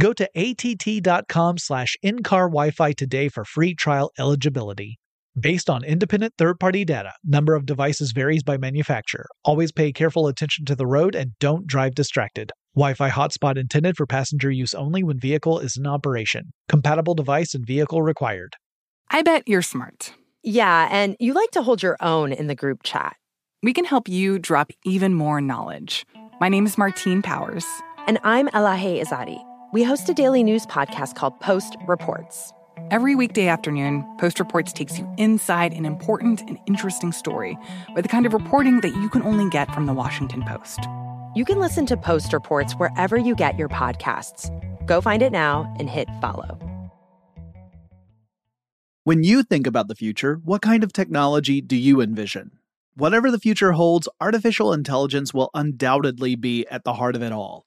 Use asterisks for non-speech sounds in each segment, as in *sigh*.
Go to att.com slash in-car Wi-Fi today for free trial eligibility. Based on independent third-party data, number of devices varies by manufacturer. Always pay careful attention to the road and don't drive distracted. Wi-Fi hotspot intended for passenger use only when vehicle is in operation. Compatible device and vehicle required. I bet you're smart. Yeah, and you like to hold your own in the group chat. We can help you drop even more knowledge. My name is Martine Powers. And I'm Elahe Izadi. We host a daily news podcast called Post Reports. Every weekday afternoon, Post Reports takes you inside an important and interesting story with the kind of reporting that you can only get from the Washington Post. You can listen to Post Reports wherever you get your podcasts. Go find it now and hit follow. When you think about the future, what kind of technology do you envision? Whatever the future holds, artificial intelligence will undoubtedly be at the heart of it all.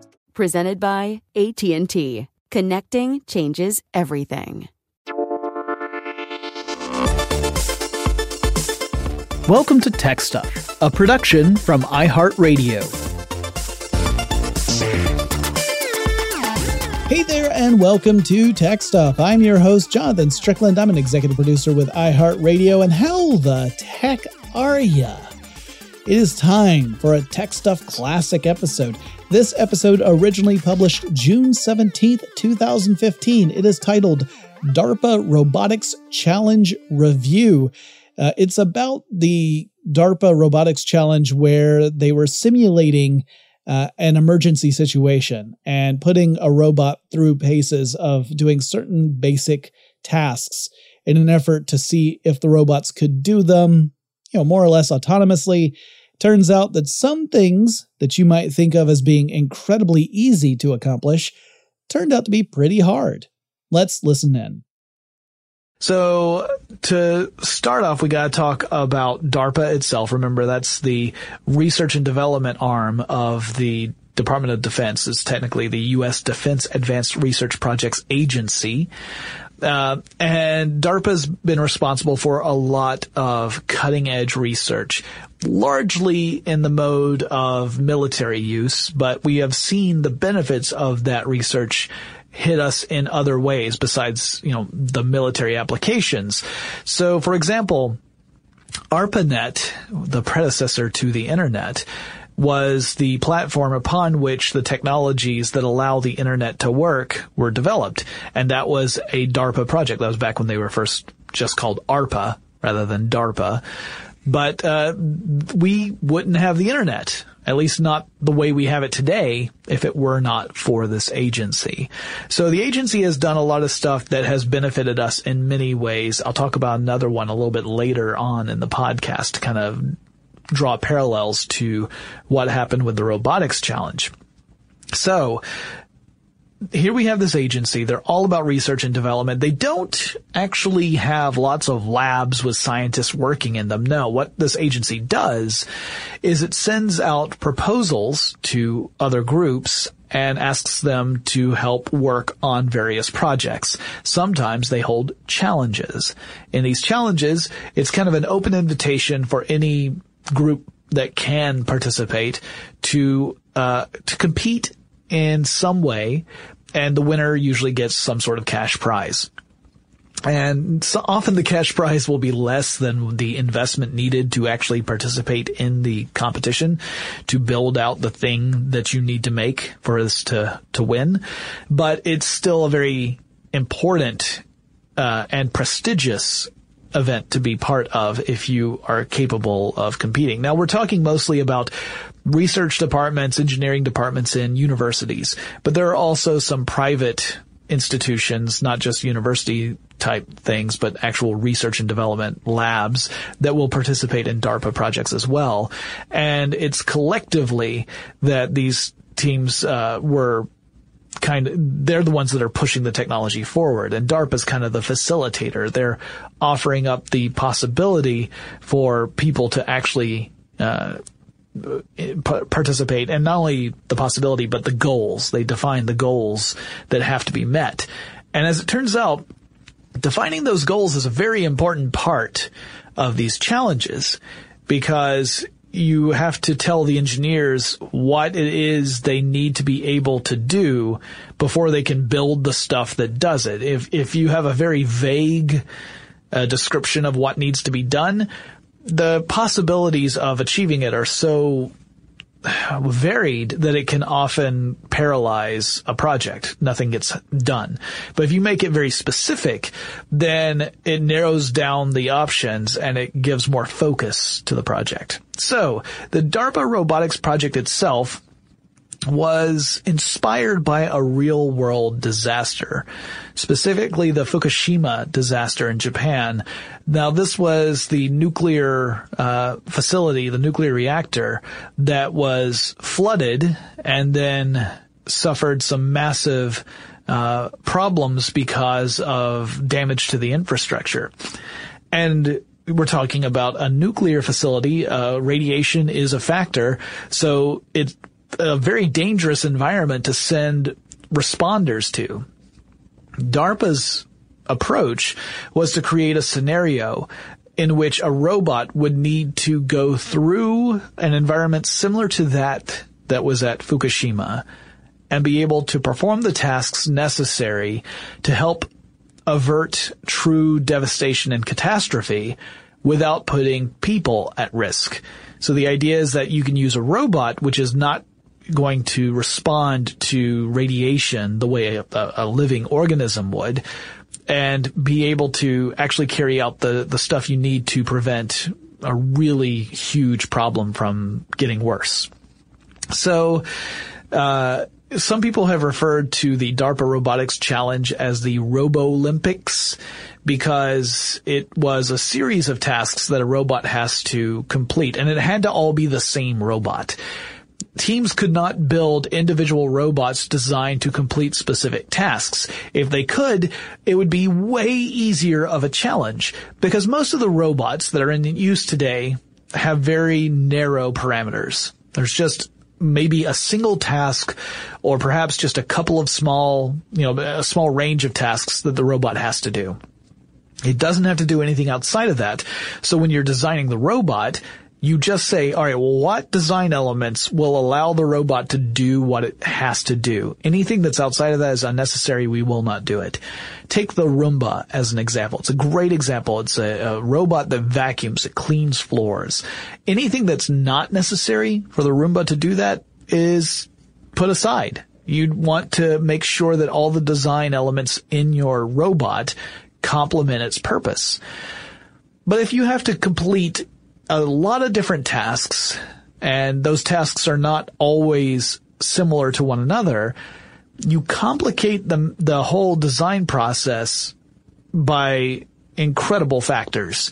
Presented by AT&T. Connecting changes everything. Welcome to Tech Stuff, a production from iHeartRadio. Hey there, and welcome to Tech Stuff. I'm your host, Jonathan Strickland. I'm an executive producer with iHeartRadio, and how the tech are ya? It is time for a Tech Stuff Classic episode. This episode originally published June 17th, 2015. It is titled DARPA Robotics Challenge Review. Uh, it's about the DARPA Robotics Challenge where they were simulating uh, an emergency situation and putting a robot through paces of doing certain basic tasks in an effort to see if the robots could do them, you know, more or less autonomously Turns out that some things that you might think of as being incredibly easy to accomplish turned out to be pretty hard. Let's listen in. So to start off, we got to talk about DARPA itself. Remember, that's the research and development arm of the Department of Defense. It's technically the U.S. Defense Advanced Research Projects Agency. Uh, and DARPA's been responsible for a lot of cutting edge research, largely in the mode of military use, but we have seen the benefits of that research hit us in other ways besides, you know, the military applications. So, for example, ARPANET, the predecessor to the internet, was the platform upon which the technologies that allow the internet to work were developed. And that was a DARPA project. That was back when they were first just called ARPA rather than DARPA. But uh, we wouldn't have the internet, at least not the way we have it today, if it were not for this agency. So the agency has done a lot of stuff that has benefited us in many ways. I'll talk about another one a little bit later on in the podcast to kind of draw parallels to what happened with the robotics challenge. So, here we have this agency. They're all about research and development. They don't actually have lots of labs with scientists working in them. No, what this agency does is it sends out proposals to other groups and asks them to help work on various projects. Sometimes they hold challenges. In these challenges, it's kind of an open invitation for any group that can participate to uh, to compete in some way, and the winner usually gets some sort of cash prize. And so often the cash prize will be less than the investment needed to actually participate in the competition to build out the thing that you need to make for us to, to win. But it's still a very important, uh, and prestigious event to be part of if you are capable of competing. Now we're talking mostly about research departments, engineering departments in universities, but there are also some private institutions, not just university type things, but actual research and development labs that will participate in DARPA projects as well. And it's collectively that these teams uh, were kind of they're the ones that are pushing the technology forward and DARPA is kind of the facilitator. They're offering up the possibility for people to actually uh, participate and not only the possibility but the goals. They define the goals that have to be met. And as it turns out, defining those goals is a very important part of these challenges because you have to tell the engineers what it is they need to be able to do before they can build the stuff that does it. If if you have a very vague uh, description of what needs to be done, the possibilities of achieving it are so varied that it can often paralyze a project. Nothing gets done. But if you make it very specific, then it narrows down the options and it gives more focus to the project. So the DARPA robotics project itself was inspired by a real world disaster, specifically the Fukushima disaster in Japan. Now this was the nuclear uh, facility, the nuclear reactor that was flooded and then suffered some massive uh, problems because of damage to the infrastructure. And we're talking about a nuclear facility. Uh, radiation is a factor, so it a very dangerous environment to send responders to. DARPA's approach was to create a scenario in which a robot would need to go through an environment similar to that that was at Fukushima and be able to perform the tasks necessary to help avert true devastation and catastrophe without putting people at risk. So the idea is that you can use a robot which is not going to respond to radiation the way a, a, living organism would and be able to actually carry out the, the stuff you need to prevent a really huge problem from getting worse. So, uh, some people have referred to the DARPA Robotics Challenge as the Robo Olympics because it was a series of tasks that a robot has to complete and it had to all be the same robot teams could not build individual robots designed to complete specific tasks. If they could, it would be way easier of a challenge because most of the robots that are in use today have very narrow parameters. There's just maybe a single task or perhaps just a couple of small, you know, a small range of tasks that the robot has to do. It doesn't have to do anything outside of that. So when you're designing the robot, you just say, all right, well, what design elements will allow the robot to do what it has to do? Anything that's outside of that is unnecessary. We will not do it. Take the Roomba as an example. It's a great example. It's a, a robot that vacuums, it cleans floors. Anything that's not necessary for the Roomba to do that is put aside. You'd want to make sure that all the design elements in your robot complement its purpose. But if you have to complete a lot of different tasks, and those tasks are not always similar to one another, you complicate the, the whole design process by incredible factors.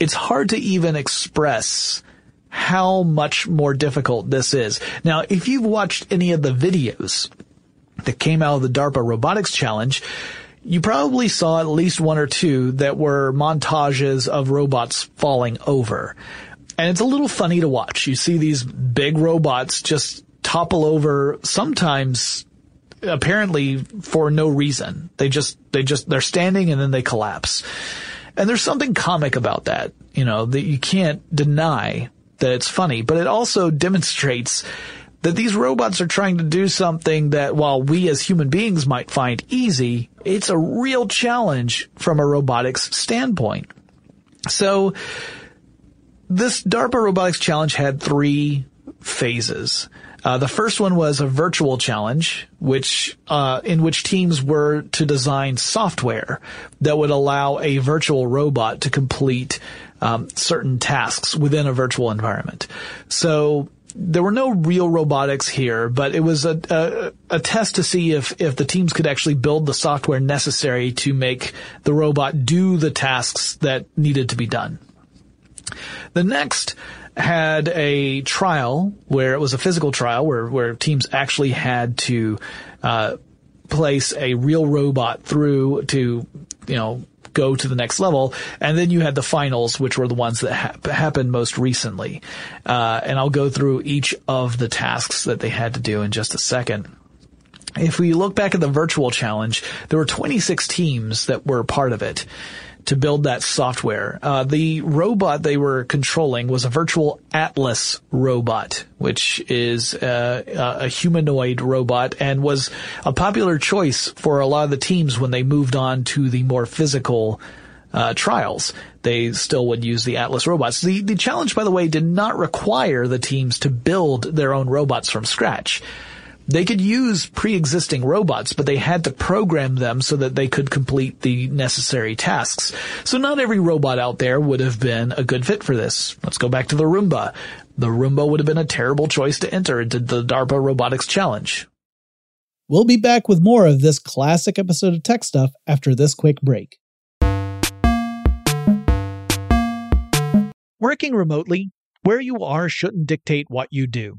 It's hard to even express how much more difficult this is. Now, if you've watched any of the videos that came out of the DARPA Robotics Challenge, you probably saw at least one or two that were montages of robots falling over. And it's a little funny to watch. You see these big robots just topple over sometimes apparently for no reason. They just, they just, they're standing and then they collapse. And there's something comic about that, you know, that you can't deny that it's funny, but it also demonstrates that these robots are trying to do something that while we as human beings might find easy, it's a real challenge from a robotics standpoint. So this DARPA robotics challenge had three phases. Uh, the first one was a virtual challenge, which uh, in which teams were to design software that would allow a virtual robot to complete um, certain tasks within a virtual environment. So there were no real robotics here, but it was a, a, a, test to see if, if the teams could actually build the software necessary to make the robot do the tasks that needed to be done. The next had a trial where it was a physical trial where, where teams actually had to, uh, place a real robot through to, you know, go to the next level. And then you had the finals, which were the ones that ha- happened most recently. Uh, and I'll go through each of the tasks that they had to do in just a second. If we look back at the virtual challenge, there were 26 teams that were part of it to build that software. Uh, the robot they were controlling was a virtual Atlas robot, which is uh, a humanoid robot and was a popular choice for a lot of the teams when they moved on to the more physical uh, trials. They still would use the Atlas robots. The, the challenge, by the way, did not require the teams to build their own robots from scratch. They could use pre-existing robots, but they had to program them so that they could complete the necessary tasks. So not every robot out there would have been a good fit for this. Let's go back to the Roomba. The Roomba would have been a terrible choice to enter into the DARPA Robotics Challenge. We'll be back with more of this classic episode of Tech Stuff after this quick break. Working remotely, where you are shouldn't dictate what you do.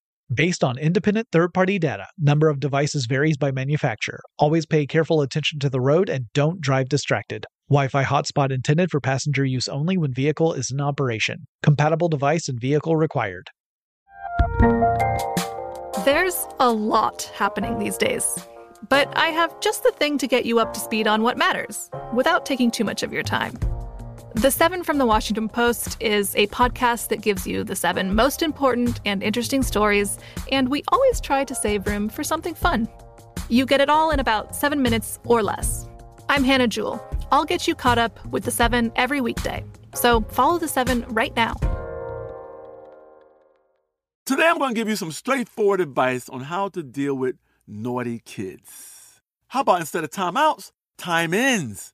Based on independent third party data, number of devices varies by manufacturer. Always pay careful attention to the road and don't drive distracted. Wi Fi hotspot intended for passenger use only when vehicle is in operation. Compatible device and vehicle required. There's a lot happening these days, but I have just the thing to get you up to speed on what matters without taking too much of your time. The Seven from the Washington Post is a podcast that gives you the seven most important and interesting stories, and we always try to save room for something fun. You get it all in about seven minutes or less. I'm Hannah Jewell. I'll get you caught up with the seven every weekday. So follow the seven right now. Today, I'm going to give you some straightforward advice on how to deal with naughty kids. How about instead of timeouts, time ins?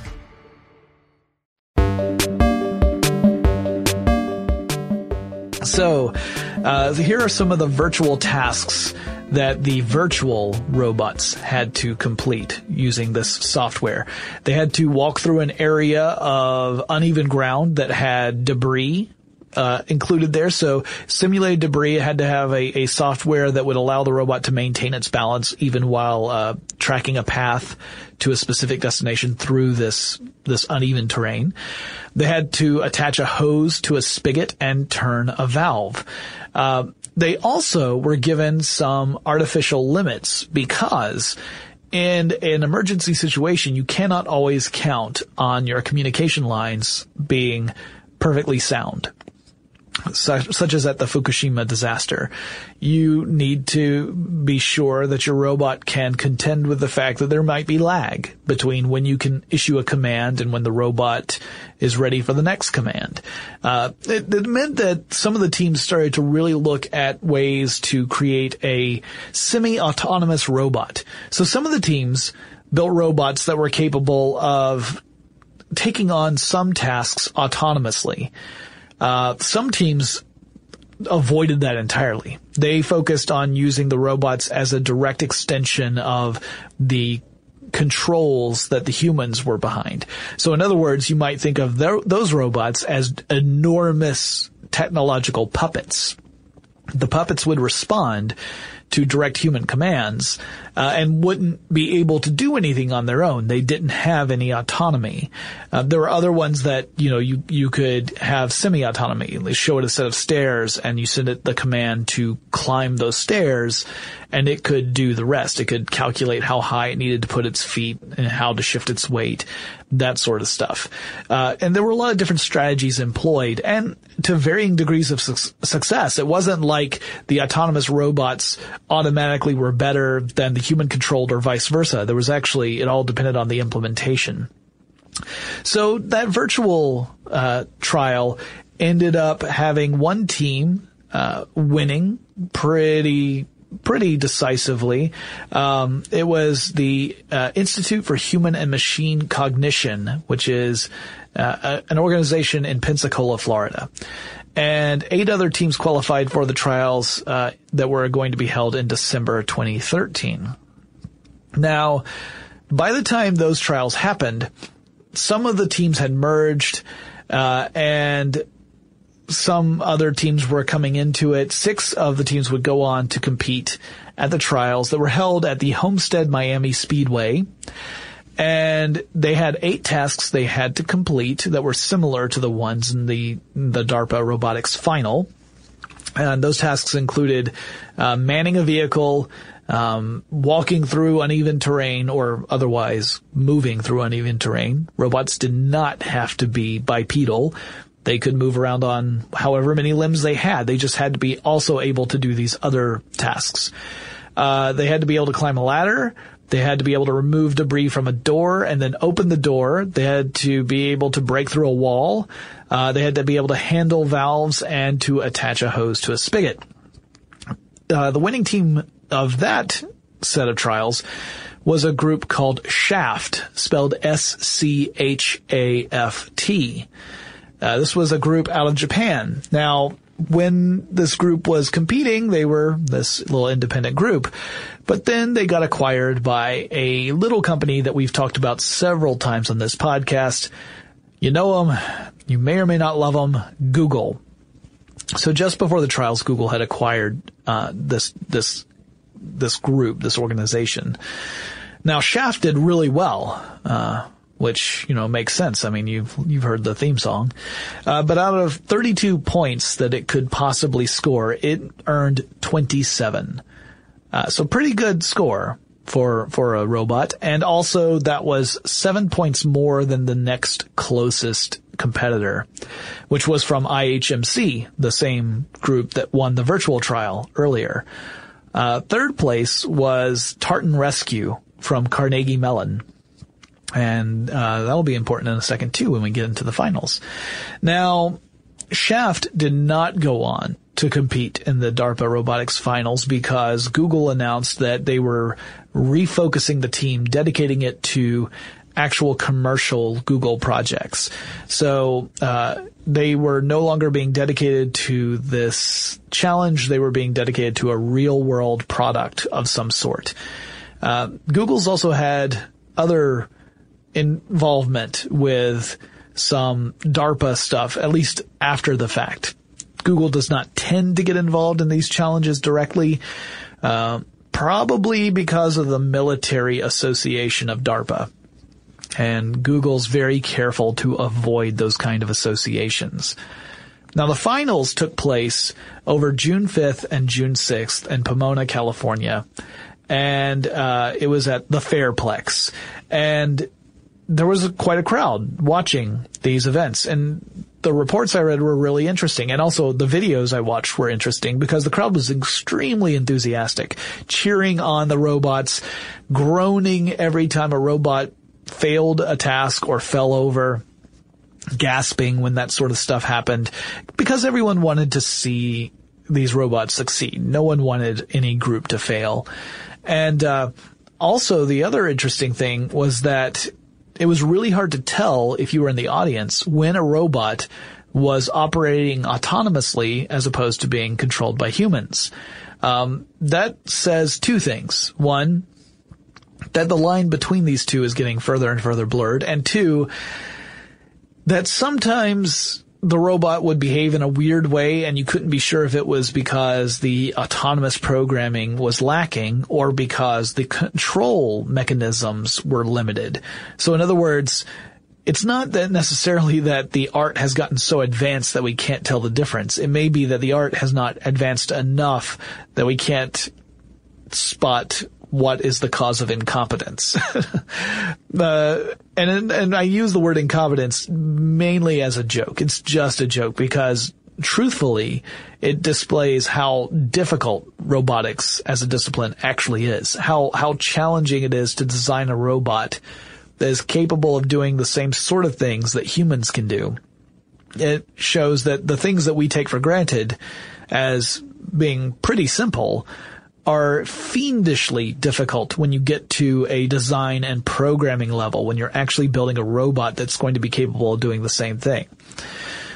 So, uh, here are some of the virtual tasks that the virtual robots had to complete using this software. They had to walk through an area of uneven ground that had debris uh, included there. So simulated debris had to have a, a, software that would allow the robot to maintain its balance even while uh, tracking a path to a specific destination through this this uneven terrain. They had to attach a hose to a spigot and turn a valve. Uh, they also were given some artificial limits because in an emergency situation, you cannot always count on your communication lines being perfectly sound such, such as at the Fukushima disaster. You need to be sure that your robot can contend with the fact that there might be lag between when you can issue a command and when the robot is ready for the next command. Uh, it, it meant that some of the teams started to really look at ways to create a semi-autonomous robot. So some of the teams built robots that were capable of taking on some tasks autonomously. Uh, some teams avoided that entirely. They focused on using the robots as a direct extension of the controls that the humans were behind. So in other words, you might think of those robots as enormous technological puppets. The puppets would respond to direct human commands uh, and wouldn't be able to do anything on their own. They didn't have any autonomy. Uh, there were other ones that you know you you could have semi-autonomy. They show it a set of stairs, and you send it the command to climb those stairs, and it could do the rest. It could calculate how high it needed to put its feet and how to shift its weight, that sort of stuff. Uh, and there were a lot of different strategies employed, and to varying degrees of su- success. It wasn't like the autonomous robots automatically were better than the human controlled or vice versa. There was actually it all depended on the implementation. So that virtual uh, trial ended up having one team uh, winning pretty pretty decisively. Um, it was the uh, Institute for Human and Machine Cognition, which is uh, a, an organization in Pensacola, Florida. And eight other teams qualified for the trials uh, that were going to be held in December 2013. Now, by the time those trials happened, some of the teams had merged, uh, and some other teams were coming into it. Six of the teams would go on to compete at the trials that were held at the Homestead Miami Speedway. And they had eight tasks they had to complete that were similar to the ones in the, the DARPA robotics final. And those tasks included uh, manning a vehicle, um, walking through uneven terrain or otherwise moving through uneven terrain. Robots did not have to be bipedal. They could move around on however many limbs they had. They just had to be also able to do these other tasks. Uh, they had to be able to climb a ladder. They had to be able to remove debris from a door and then open the door. They had to be able to break through a wall. Uh, they had to be able to handle valves and to attach a hose to a spigot. Uh, the winning team of that set of trials was a group called SCHAFT, spelled S-C-H-A-F-T. Uh, this was a group out of Japan. Now, when this group was competing, they were this little independent group. But then they got acquired by a little company that we've talked about several times on this podcast. You know them. You may or may not love them. Google. So just before the trials, Google had acquired uh, this this this group, this organization. Now SCHAFT did really well. Uh, which you know makes sense. I mean, you've you've heard the theme song, uh, but out of 32 points that it could possibly score, it earned 27. Uh, so pretty good score for for a robot, and also that was seven points more than the next closest competitor, which was from IHMC, the same group that won the virtual trial earlier. Uh, third place was Tartan Rescue from Carnegie Mellon and uh, that'll be important in a second too when we get into the finals. Now, SCHAFT did not go on to compete in the DARPA robotics finals because Google announced that they were refocusing the team, dedicating it to actual commercial Google projects. So uh, they were no longer being dedicated to this challenge. They were being dedicated to a real world product of some sort. Uh, Google's also had other involvement with some DARPA stuff, at least after the fact. Google does not tend to get involved in these challenges directly, uh, probably because of the military association of DARPA. And Google's very careful to avoid those kind of associations. Now the finals took place over June 5th and June 6th in Pomona, California. And, uh, it was at the Fairplex. And there was quite a crowd watching these events. And the reports I read were really interesting. And also the videos I watched were interesting because the crowd was extremely enthusiastic, cheering on the robots, groaning every time a robot failed a task or fell over, gasping when that sort of stuff happened, because everyone wanted to see these robots succeed. No one wanted any group to fail. And uh, also, the other interesting thing was that it was really hard to tell if you were in the audience when a robot was operating autonomously as opposed to being controlled by humans. Um, that says two things. One, that the line between these two is getting further and further blurred, and two, that sometimes the robot would behave in a weird way and you couldn't be sure if it was because the autonomous programming was lacking or because the control mechanisms were limited. So in other words, it's not that necessarily that the art has gotten so advanced that we can't tell the difference. It may be that the art has not advanced enough that we can't spot what is the cause of incompetence. *laughs* uh, and and I use the word incompetence mainly as a joke. It's just a joke because truthfully, it displays how difficult robotics as a discipline actually is. How how challenging it is to design a robot that is capable of doing the same sort of things that humans can do. It shows that the things that we take for granted as being pretty simple are fiendishly difficult when you get to a design and programming level, when you're actually building a robot that's going to be capable of doing the same thing.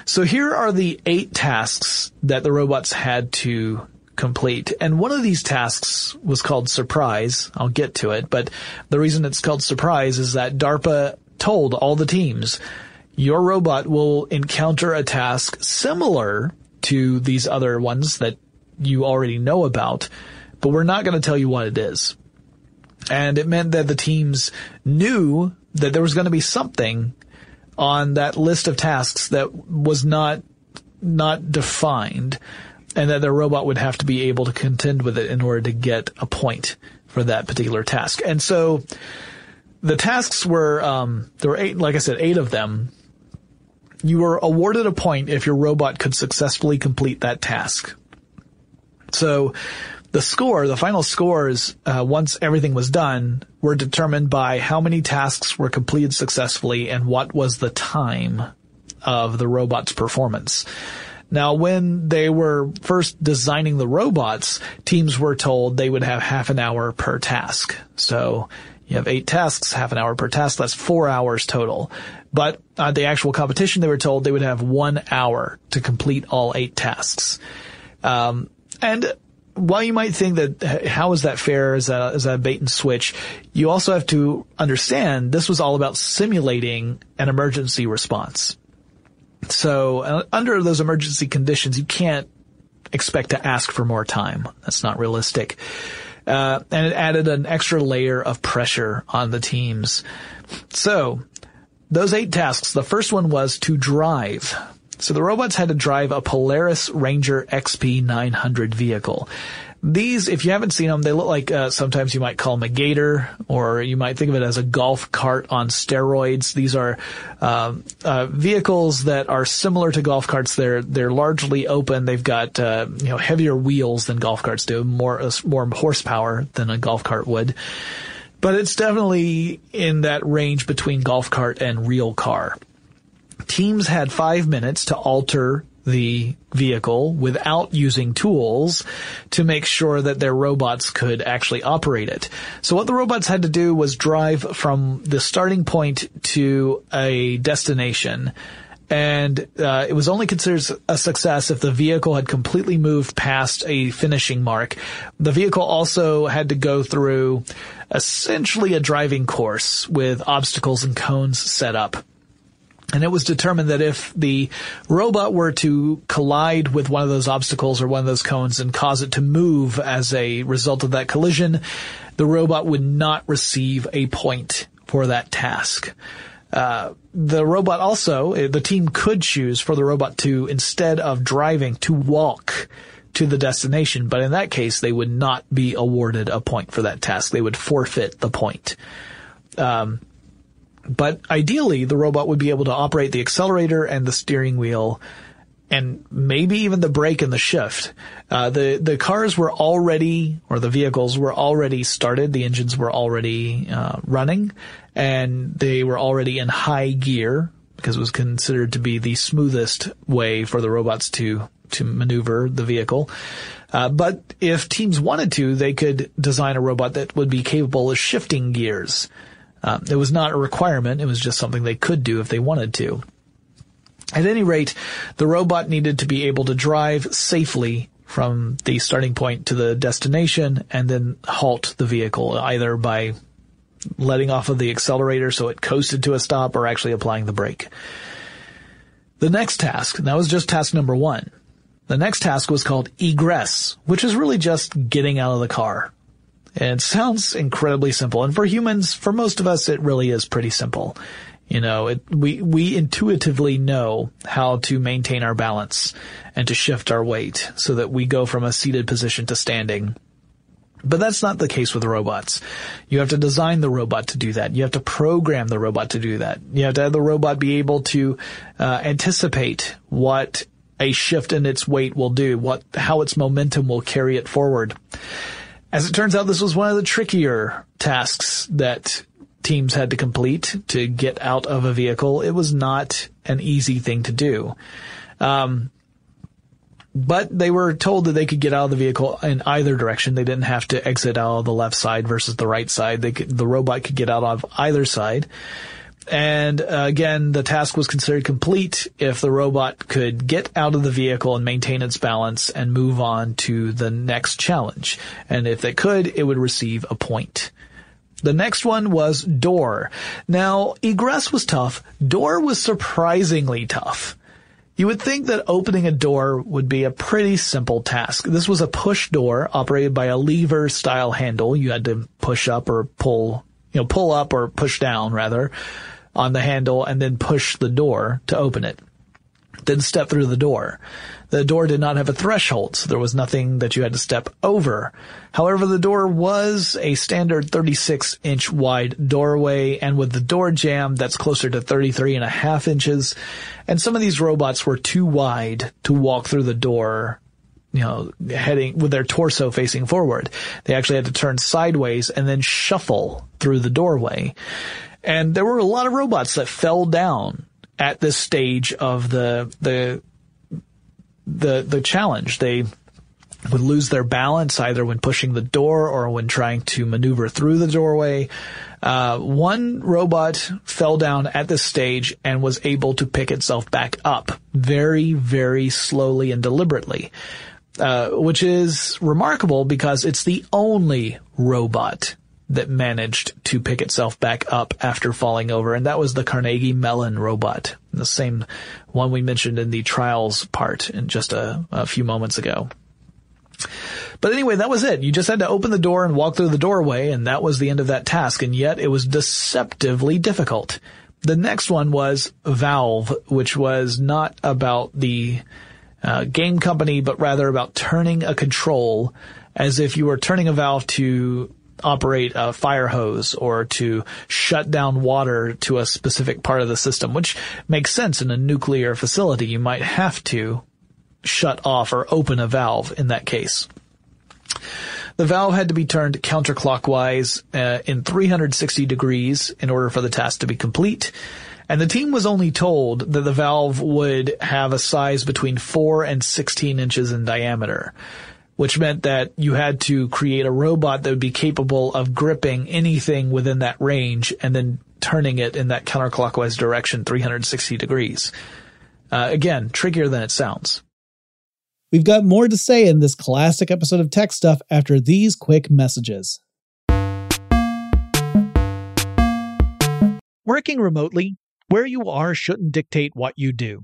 So here are the eight tasks that the robots had to complete. And one of these tasks was called surprise. I'll get to it, but the reason it's called surprise is that DARPA told all the teams, your robot will encounter a task similar to these other ones that you already know about, but we're not going to tell you what it is. And it meant that the teams knew that there was going to be something on that list of tasks that was not, not defined and that their robot would have to be able to contend with it in order to get a point for that particular task. And so the tasks were, um, there were eight, like I said, eight of them. You were awarded a point if your robot could successfully complete that task. So the score, the final scores, uh, once everything was done, were determined by how many tasks were completed successfully and what was the time of the robot's performance. Now, when they were first designing the robots, teams were told they would have half an hour per task. So you have eight tasks, half an hour per task. That's four hours total. But uh, the actual competition, they were told they would have one hour to complete all eight tasks. Um, and while you might think that how is that fair as a, bait and switch, you also have to understand this was all about simulating an emergency response. So uh, under those emergency conditions, you can't expect to ask for more time. That's not realistic. Uh, and it added an extra layer of pressure on the teams. So those eight tasks, the first one was to drive. So the robots had to drive a Polaris Ranger XP 900 vehicle. These, if you haven't seen them, they look like uh, sometimes you might call them a gator, or you might think of it as a golf cart on steroids. These are uh, uh, vehicles that are similar to golf carts. They're they're largely open. They've got uh, you know heavier wheels than golf carts do, more uh, more horsepower than a golf cart would. But it's definitely in that range between golf cart and real car teams had five minutes to alter the vehicle without using tools to make sure that their robots could actually operate it. So what the robots had to do was drive from the starting point to a destination and uh, it was only considered a success if the vehicle had completely moved past a finishing mark. The vehicle also had to go through essentially a driving course with obstacles and cones set up. And it was determined that if the robot were to collide with one of those obstacles or one of those cones and cause it to move as a result of that collision, the robot would not receive a point for that task. Uh, the robot also, uh, the team could choose for the robot to, instead of driving, to walk to the destination. But in that case, they would not be awarded a point for that task. They would forfeit the point. Um, but ideally, the robot would be able to operate the accelerator and the steering wheel and maybe even the brake and the shift. Uh, the the cars were already, or the vehicles were already started. The engines were already uh, running, and they were already in high gear because it was considered to be the smoothest way for the robots to to maneuver the vehicle. Uh, but if teams wanted to, they could design a robot that would be capable of shifting gears. Um, it was not a requirement. It was just something they could do if they wanted to. At any rate, the robot needed to be able to drive safely from the starting point to the destination and then halt the vehicle either by letting off of the accelerator so it coasted to a stop or actually applying the brake. The next task, that was just task number one. The next task was called egress, which is really just getting out of the car. It sounds incredibly simple. And for humans, for most of us, it really is pretty simple. You know, it, we, we intuitively know how to maintain our balance and to shift our weight so that we go from a seated position to standing. But that's not the case with robots. You have to design the robot to do that. You have to program the robot to do that. You have to have the robot be able to uh, anticipate what a shift in its weight will do, what how its momentum will carry it forward. As it turns out, this was one of the trickier tasks that teams had to complete to get out of a vehicle. It was not an easy thing to do. Um, but they were told that they could get out of the vehicle in either direction. They didn't have to exit out of the left side versus the right side. Could, the robot could get out of either side. And uh, again, the task was considered complete if the robot could get out of the vehicle and maintain its balance and move on to the next challenge. And if they could, it would receive a point. The next one was door. Now, egress was tough. Door was surprisingly tough. You would think that opening a door would be a pretty simple task. This was a push door operated by a lever style handle. You had to push up or pull, you know, pull up or push down rather on the handle and then push the door to open it. Then step through the door. The door did not have a threshold, so there was nothing that you had to step over. However, the door was a standard 36 inch wide doorway, and with the door jamb, that's closer to 33 and a half inches. And some of these robots were too wide to walk through the door you know, heading with their torso facing forward. They actually had to turn sideways and then shuffle through the doorway. And there were a lot of robots that fell down at this stage of the the the the challenge. They would lose their balance either when pushing the door or when trying to maneuver through the doorway. Uh, one robot fell down at this stage and was able to pick itself back up very, very slowly and deliberately, uh, which is remarkable because it's the only robot that managed to pick itself back up after falling over, and that was the Carnegie Mellon robot, the same one we mentioned in the trials part in just a, a few moments ago. But anyway, that was it. You just had to open the door and walk through the doorway, and that was the end of that task, and yet it was deceptively difficult. The next one was Valve, which was not about the uh, game company, but rather about turning a control as if you were turning a valve to operate a fire hose or to shut down water to a specific part of the system, which makes sense in a nuclear facility. You might have to shut off or open a valve in that case. The valve had to be turned counterclockwise uh, in 360 degrees in order for the task to be complete. And the team was only told that the valve would have a size between 4 and 16 inches in diameter, which meant that you had to create a robot that would be capable of gripping anything within that range and then turning it in that counterclockwise direction 360 degrees. Uh, again, trickier than it sounds. We've got more to say in this classic episode of Tech Stuff after these quick messages. Working remotely, where you are shouldn't dictate what you do.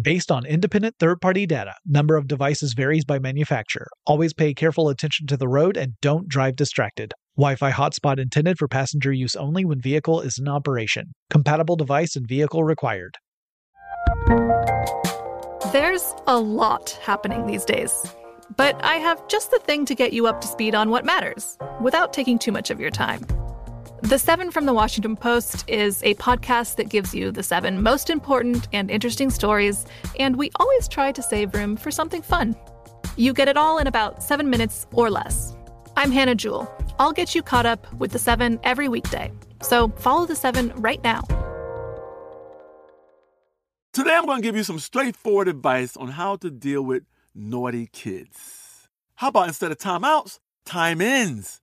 Based on independent third-party data, number of devices varies by manufacturer. Always pay careful attention to the road and don't drive distracted. Wi-Fi hotspot intended for passenger use only when vehicle is in operation. Compatible device and vehicle required. There's a lot happening these days. But I have just the thing to get you up to speed on what matters without taking too much of your time. The Seven from the Washington Post is a podcast that gives you the seven most important and interesting stories, and we always try to save room for something fun. You get it all in about seven minutes or less. I'm Hannah Jewell. I'll get you caught up with the seven every weekday. So follow the seven right now. Today, I'm going to give you some straightforward advice on how to deal with naughty kids. How about instead of timeouts, time ins?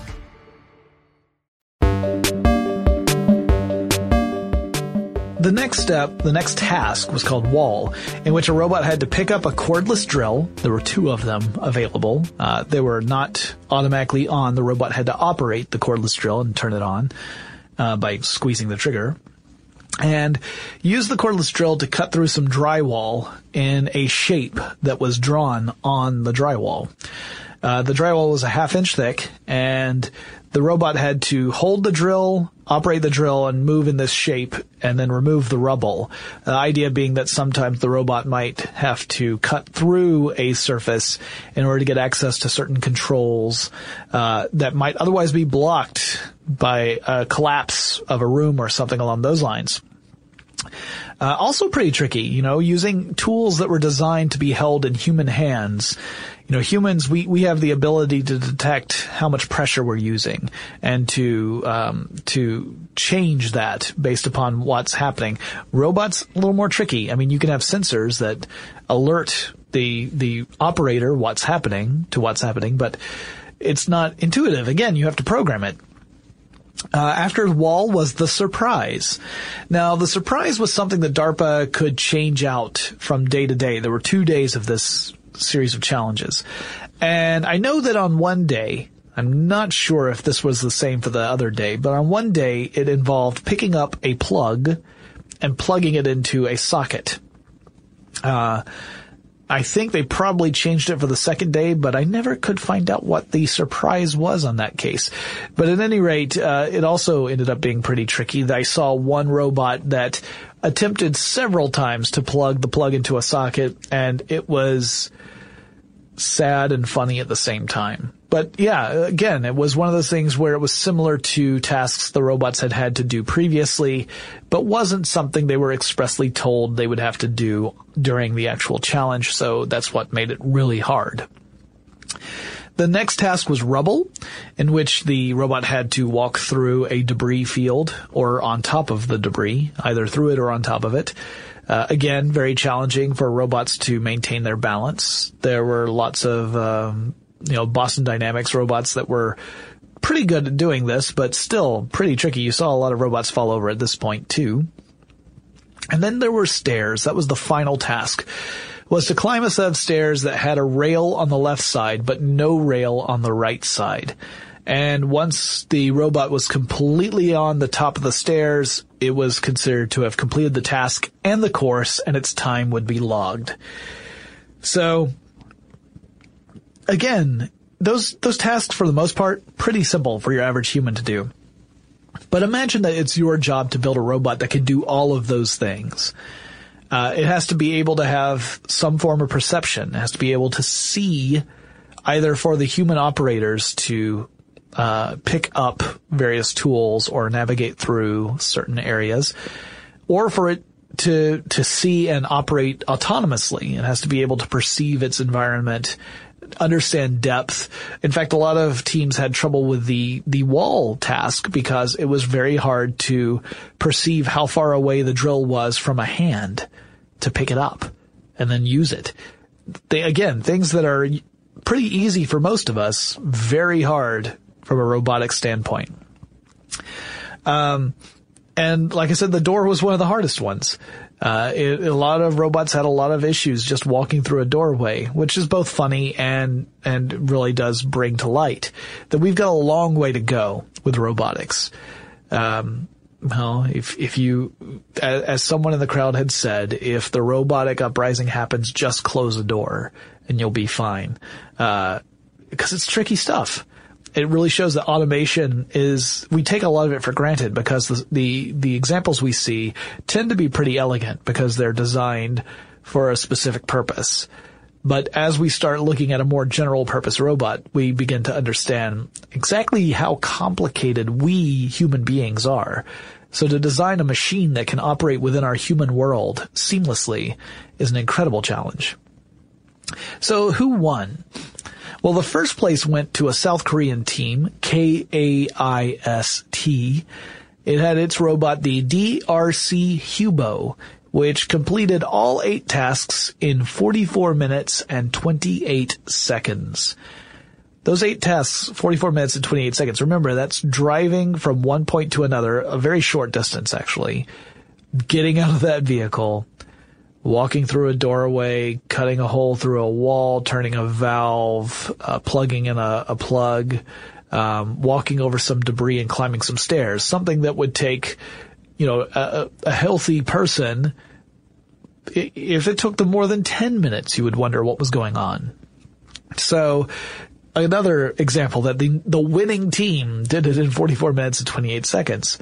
The next step, the next task was called Wall, in which a robot had to pick up a cordless drill. There were two of them available. Uh, they were not automatically on. The robot had to operate the cordless drill and turn it on uh, by squeezing the trigger. And use the cordless drill to cut through some drywall in a shape that was drawn on the drywall. Uh, the drywall was a half inch thick, and the robot had to hold the drill, operate the drill, and move in this shape, and then remove the rubble. The idea being that sometimes the robot might have to cut through a surface in order to get access to certain controls uh, that might otherwise be blocked by a collapse of a room or something along those lines. Uh, also pretty tricky, you know, using tools that were designed to be held in human hands you know, humans, we, we have the ability to detect how much pressure we're using and to, um, to change that based upon what's happening. Robots, a little more tricky. I mean, you can have sensors that alert the, the operator what's happening to what's happening, but it's not intuitive. Again, you have to program it. Uh, after Wall was the surprise. Now, the surprise was something that DARPA could change out from day to day. There were two days of this series of challenges. And I know that on one day, I'm not sure if this was the same for the other day, but on one day it involved picking up a plug and plugging it into a socket. Uh, I think they probably changed it for the second day, but I never could find out what the surprise was on that case. But at any rate, uh, it also ended up being pretty tricky. I saw one robot that attempted several times to plug the plug into a socket, and it was sad and funny at the same time. But yeah, again, it was one of those things where it was similar to tasks the robots had had to do previously, but wasn't something they were expressly told they would have to do during the actual challenge. So that's what made it really hard. The next task was rubble, in which the robot had to walk through a debris field or on top of the debris, either through it or on top of it. Uh, again, very challenging for robots to maintain their balance. There were lots of, um, you know, Boston Dynamics robots that were pretty good at doing this, but still pretty tricky. You saw a lot of robots fall over at this point too. And then there were stairs. That was the final task. Was to climb a set of stairs that had a rail on the left side, but no rail on the right side. And once the robot was completely on the top of the stairs, it was considered to have completed the task and the course, and its time would be logged. So, again, those, those tasks for the most part, pretty simple for your average human to do. But imagine that it's your job to build a robot that can do all of those things. Uh, it has to be able to have some form of perception. It has to be able to see either for the human operators to uh, pick up various tools or navigate through certain areas, or for it to to see and operate autonomously. It has to be able to perceive its environment, understand depth. In fact, a lot of teams had trouble with the the wall task because it was very hard to perceive how far away the drill was from a hand to pick it up and then use it. They again, things that are pretty easy for most of us, very hard from a robotic standpoint. Um, and like I said, the door was one of the hardest ones. Uh, it, a lot of robots had a lot of issues just walking through a doorway, which is both funny and and really does bring to light that we've got a long way to go with robotics. Um, well, if if you, as, as someone in the crowd had said, if the robotic uprising happens, just close the door and you'll be fine, uh, because it's tricky stuff it really shows that automation is we take a lot of it for granted because the, the the, examples we see tend to be pretty elegant because they're designed for a specific purpose. But as we start looking at a more general purpose robot, we begin to understand exactly how complicated we human beings are. So to design a machine that can operate within our human world seamlessly is an incredible challenge. So who won? Well, the first place went to a South Korean team, K-A-I-S-T. It had its robot, the DRC Hubo, which completed all eight tasks in 44 minutes and 28 seconds. Those eight tests, 44 minutes and 28 seconds. Remember, that's driving from one point to another, a very short distance actually, getting out of that vehicle, walking through a doorway, cutting a hole through a wall, turning a valve, uh, plugging in a, a plug, um, walking over some debris and climbing some stairs. Something that would take, you know, a, a healthy person. If it took them more than 10 minutes, you would wonder what was going on. So another example that the the winning team did it in 44 minutes and 28 seconds.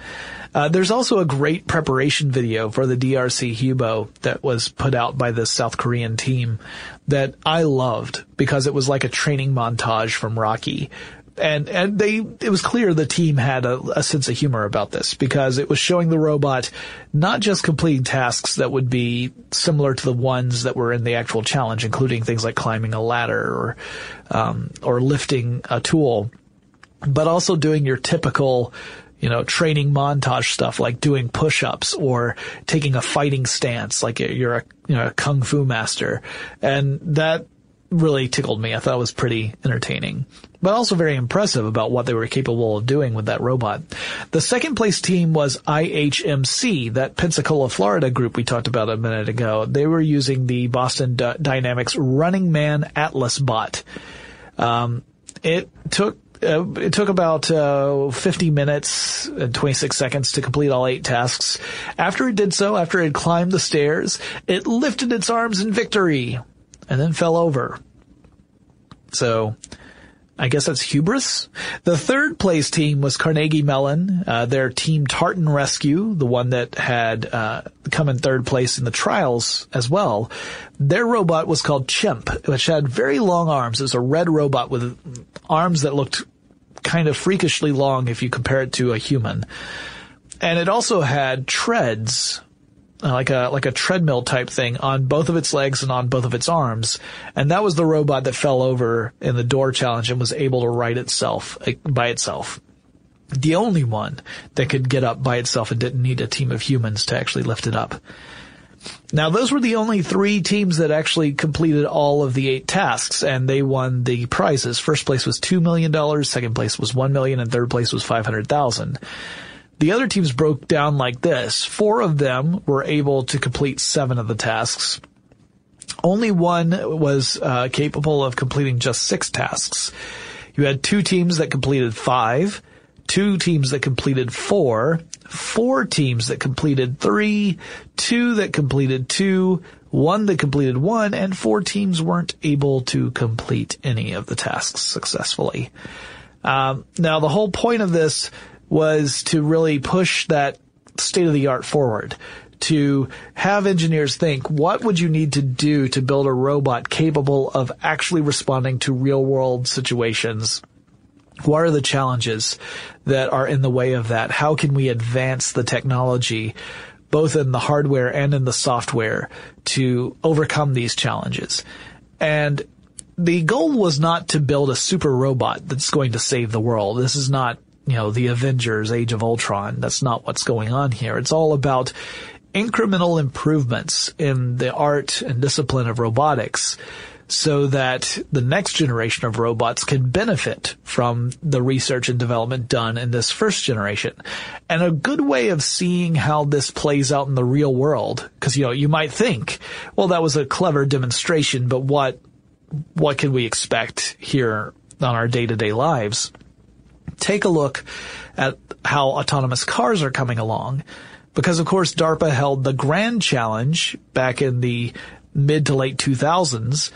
Uh, there's also a great preparation video for the DRC Hubo that was put out by the South Korean team that I loved because it was like a training montage from Rocky. And, and they, it was clear the team had a, a sense of humor about this because it was showing the robot not just completing tasks that would be similar to the ones that were in the actual challenge, including things like climbing a ladder or, um, or lifting a tool, but also doing your typical you know, training montage stuff like doing push-ups or taking a fighting stance like you're a, you know, a kung fu master. And that really tickled me. I thought it was pretty entertaining, but also very impressive about what they were capable of doing with that robot. The second place team was IHMC, that Pensacola, Florida group we talked about a minute ago. They were using the Boston D- Dynamics Running Man Atlas bot. Um, it took uh, it took about uh, 50 minutes and 26 seconds to complete all eight tasks. After it did so, after it had climbed the stairs, it lifted its arms in victory. and then fell over. So I guess that's hubris. The third place team was Carnegie Mellon, uh, their team Tartan Rescue, the one that had uh, come in third place in the trials as well. Their robot was called Chimp, which had very long arms. It was a red robot with arms that looked kind of freakishly long if you compare it to a human. And it also had treads Uh, like a like a treadmill type thing on both of its legs and on both of its arms, and that was the robot that fell over in the door challenge and was able to right itself uh, by itself. The only one that could get up by itself and didn't need a team of humans to actually lift it up. Now those were the only three teams that actually completed all of the eight tasks and they won the prizes. First place was $2 million, second place was $1 million, and third place was 500,000. The other teams broke down like this. Four of them were able to complete seven of the tasks. Only one was uh, capable of completing just six tasks. You had two teams that completed five, two teams that completed four, four teams that completed three, two that completed two, one that completed one, and four teams weren't able to complete any of the tasks successfully. Um, now, the whole point of this was to really push that state of the art forward to have engineers think, what would you need to do to build a robot capable of actually responding to real world situations? What are the challenges that are in the way of that? How can we advance the technology, both in the hardware and in the software to overcome these challenges? And the goal was not to build a super robot that's going to save the world. This is not you know, the Avengers, Age of Ultron. That's not what's going on here. It's all about incremental improvements in the art and discipline of robotics so that the next generation of robots can benefit from the research and development done in this first generation. And a good way of seeing how this plays out in the real world, because you know, you might think, well, that was a clever demonstration, but what, what can we expect here on our day-to-day lives? Take a look at how autonomous cars are coming along. Because of course DARPA held the grand challenge back in the mid to late 2000s.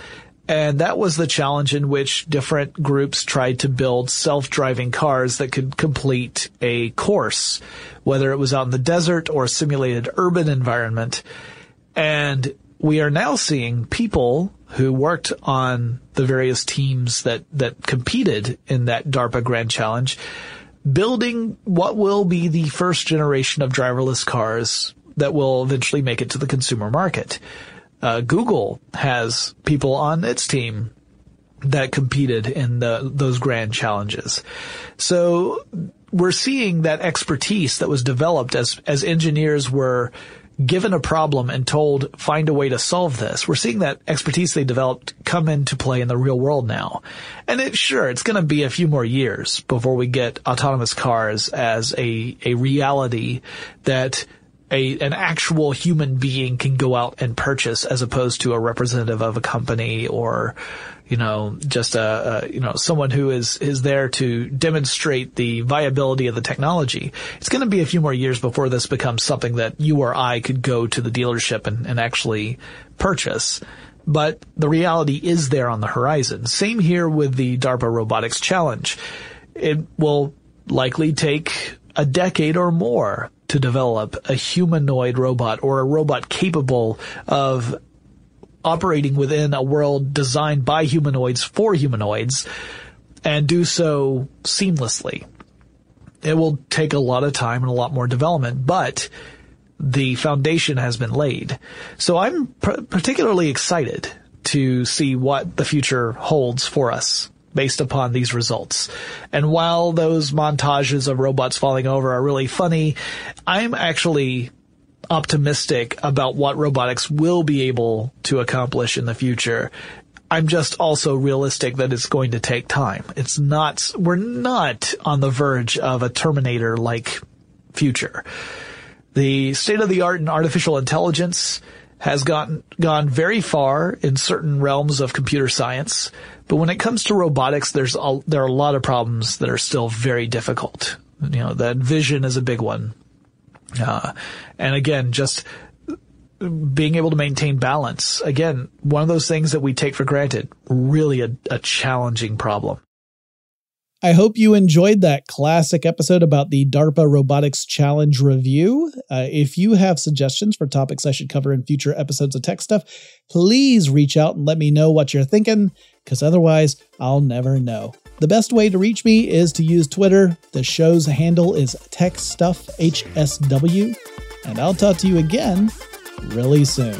And that was the challenge in which different groups tried to build self-driving cars that could complete a course, whether it was out in the desert or a simulated urban environment. And we are now seeing people who worked on the various teams that, that competed in that DARPA Grand Challenge, building what will be the first generation of driverless cars that will eventually make it to the consumer market. Uh, Google has people on its team that competed in the, those grand challenges. So we're seeing that expertise that was developed as, as engineers were given a problem and told find a way to solve this. We're seeing that expertise they developed come into play in the real world now. And it sure it's going to be a few more years before we get autonomous cars as a a reality that a, an actual human being can go out and purchase as opposed to a representative of a company or you know, just a, a, you know, someone who is, is there to demonstrate the viability of the technology. It's going to be a few more years before this becomes something that you or I could go to the dealership and, and actually purchase. But the reality is there on the horizon. Same here with the DARPA Robotics Challenge. It will likely take a decade or more to develop a humanoid robot or a robot capable of operating within a world designed by humanoids for humanoids and do so seamlessly. It will take a lot of time and a lot more development, but the foundation has been laid. So I'm pr- particularly excited to see what the future holds for us based upon these results. And while those montages of robots falling over are really funny, I'm actually optimistic about what robotics will be able to accomplish in the future. I'm just also realistic that it's going to take time. It's not, we're not on the verge of a Terminator like future. The state of the art in artificial intelligence has gotten, gone very far in certain realms of computer science. But when it comes to robotics, there's a, there are a lot of problems that are still very difficult. You know, that vision is a big one. Uh, and again, just being able to maintain balance. Again, one of those things that we take for granted, really a, a challenging problem. I hope you enjoyed that classic episode about the DARPA Robotics Challenge review. Uh, if you have suggestions for topics I should cover in future episodes of Tech Stuff, please reach out and let me know what you're thinking, because otherwise, I'll never know. The best way to reach me is to use Twitter. The show's handle is TechStuffHSW, and I'll talk to you again really soon.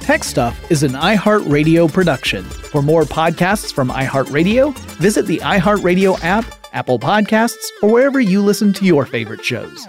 Tech Stuff is an iHeartRadio production. For more podcasts from iHeartRadio, visit the iHeartRadio app, Apple Podcasts, or wherever you listen to your favorite shows.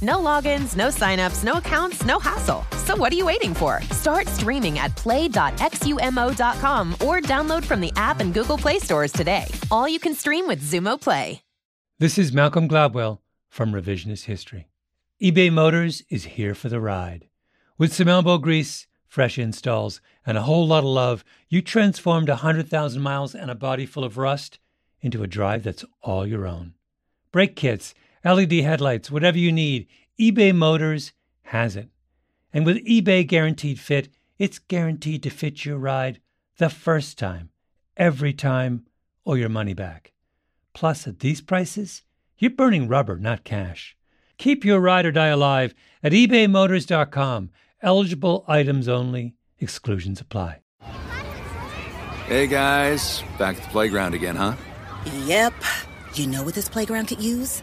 No logins, no signups, no accounts, no hassle. So what are you waiting for? Start streaming at play.xumo.com or download from the app and Google Play stores today. All you can stream with Xumo Play. This is Malcolm Gladwell from Revisionist History. eBay Motors is here for the ride. With some elbow grease, fresh installs, and a whole lot of love, you transformed 100,000 miles and a body full of rust into a drive that's all your own. Brake kits, LED headlights, whatever you need, eBay Motors has it. And with eBay Guaranteed Fit, it's guaranteed to fit your ride the first time, every time, or your money back. Plus, at these prices, you're burning rubber, not cash. Keep your ride or die alive at ebaymotors.com. Eligible items only, exclusions apply. Hey guys, back at the playground again, huh? Yep. You know what this playground could use?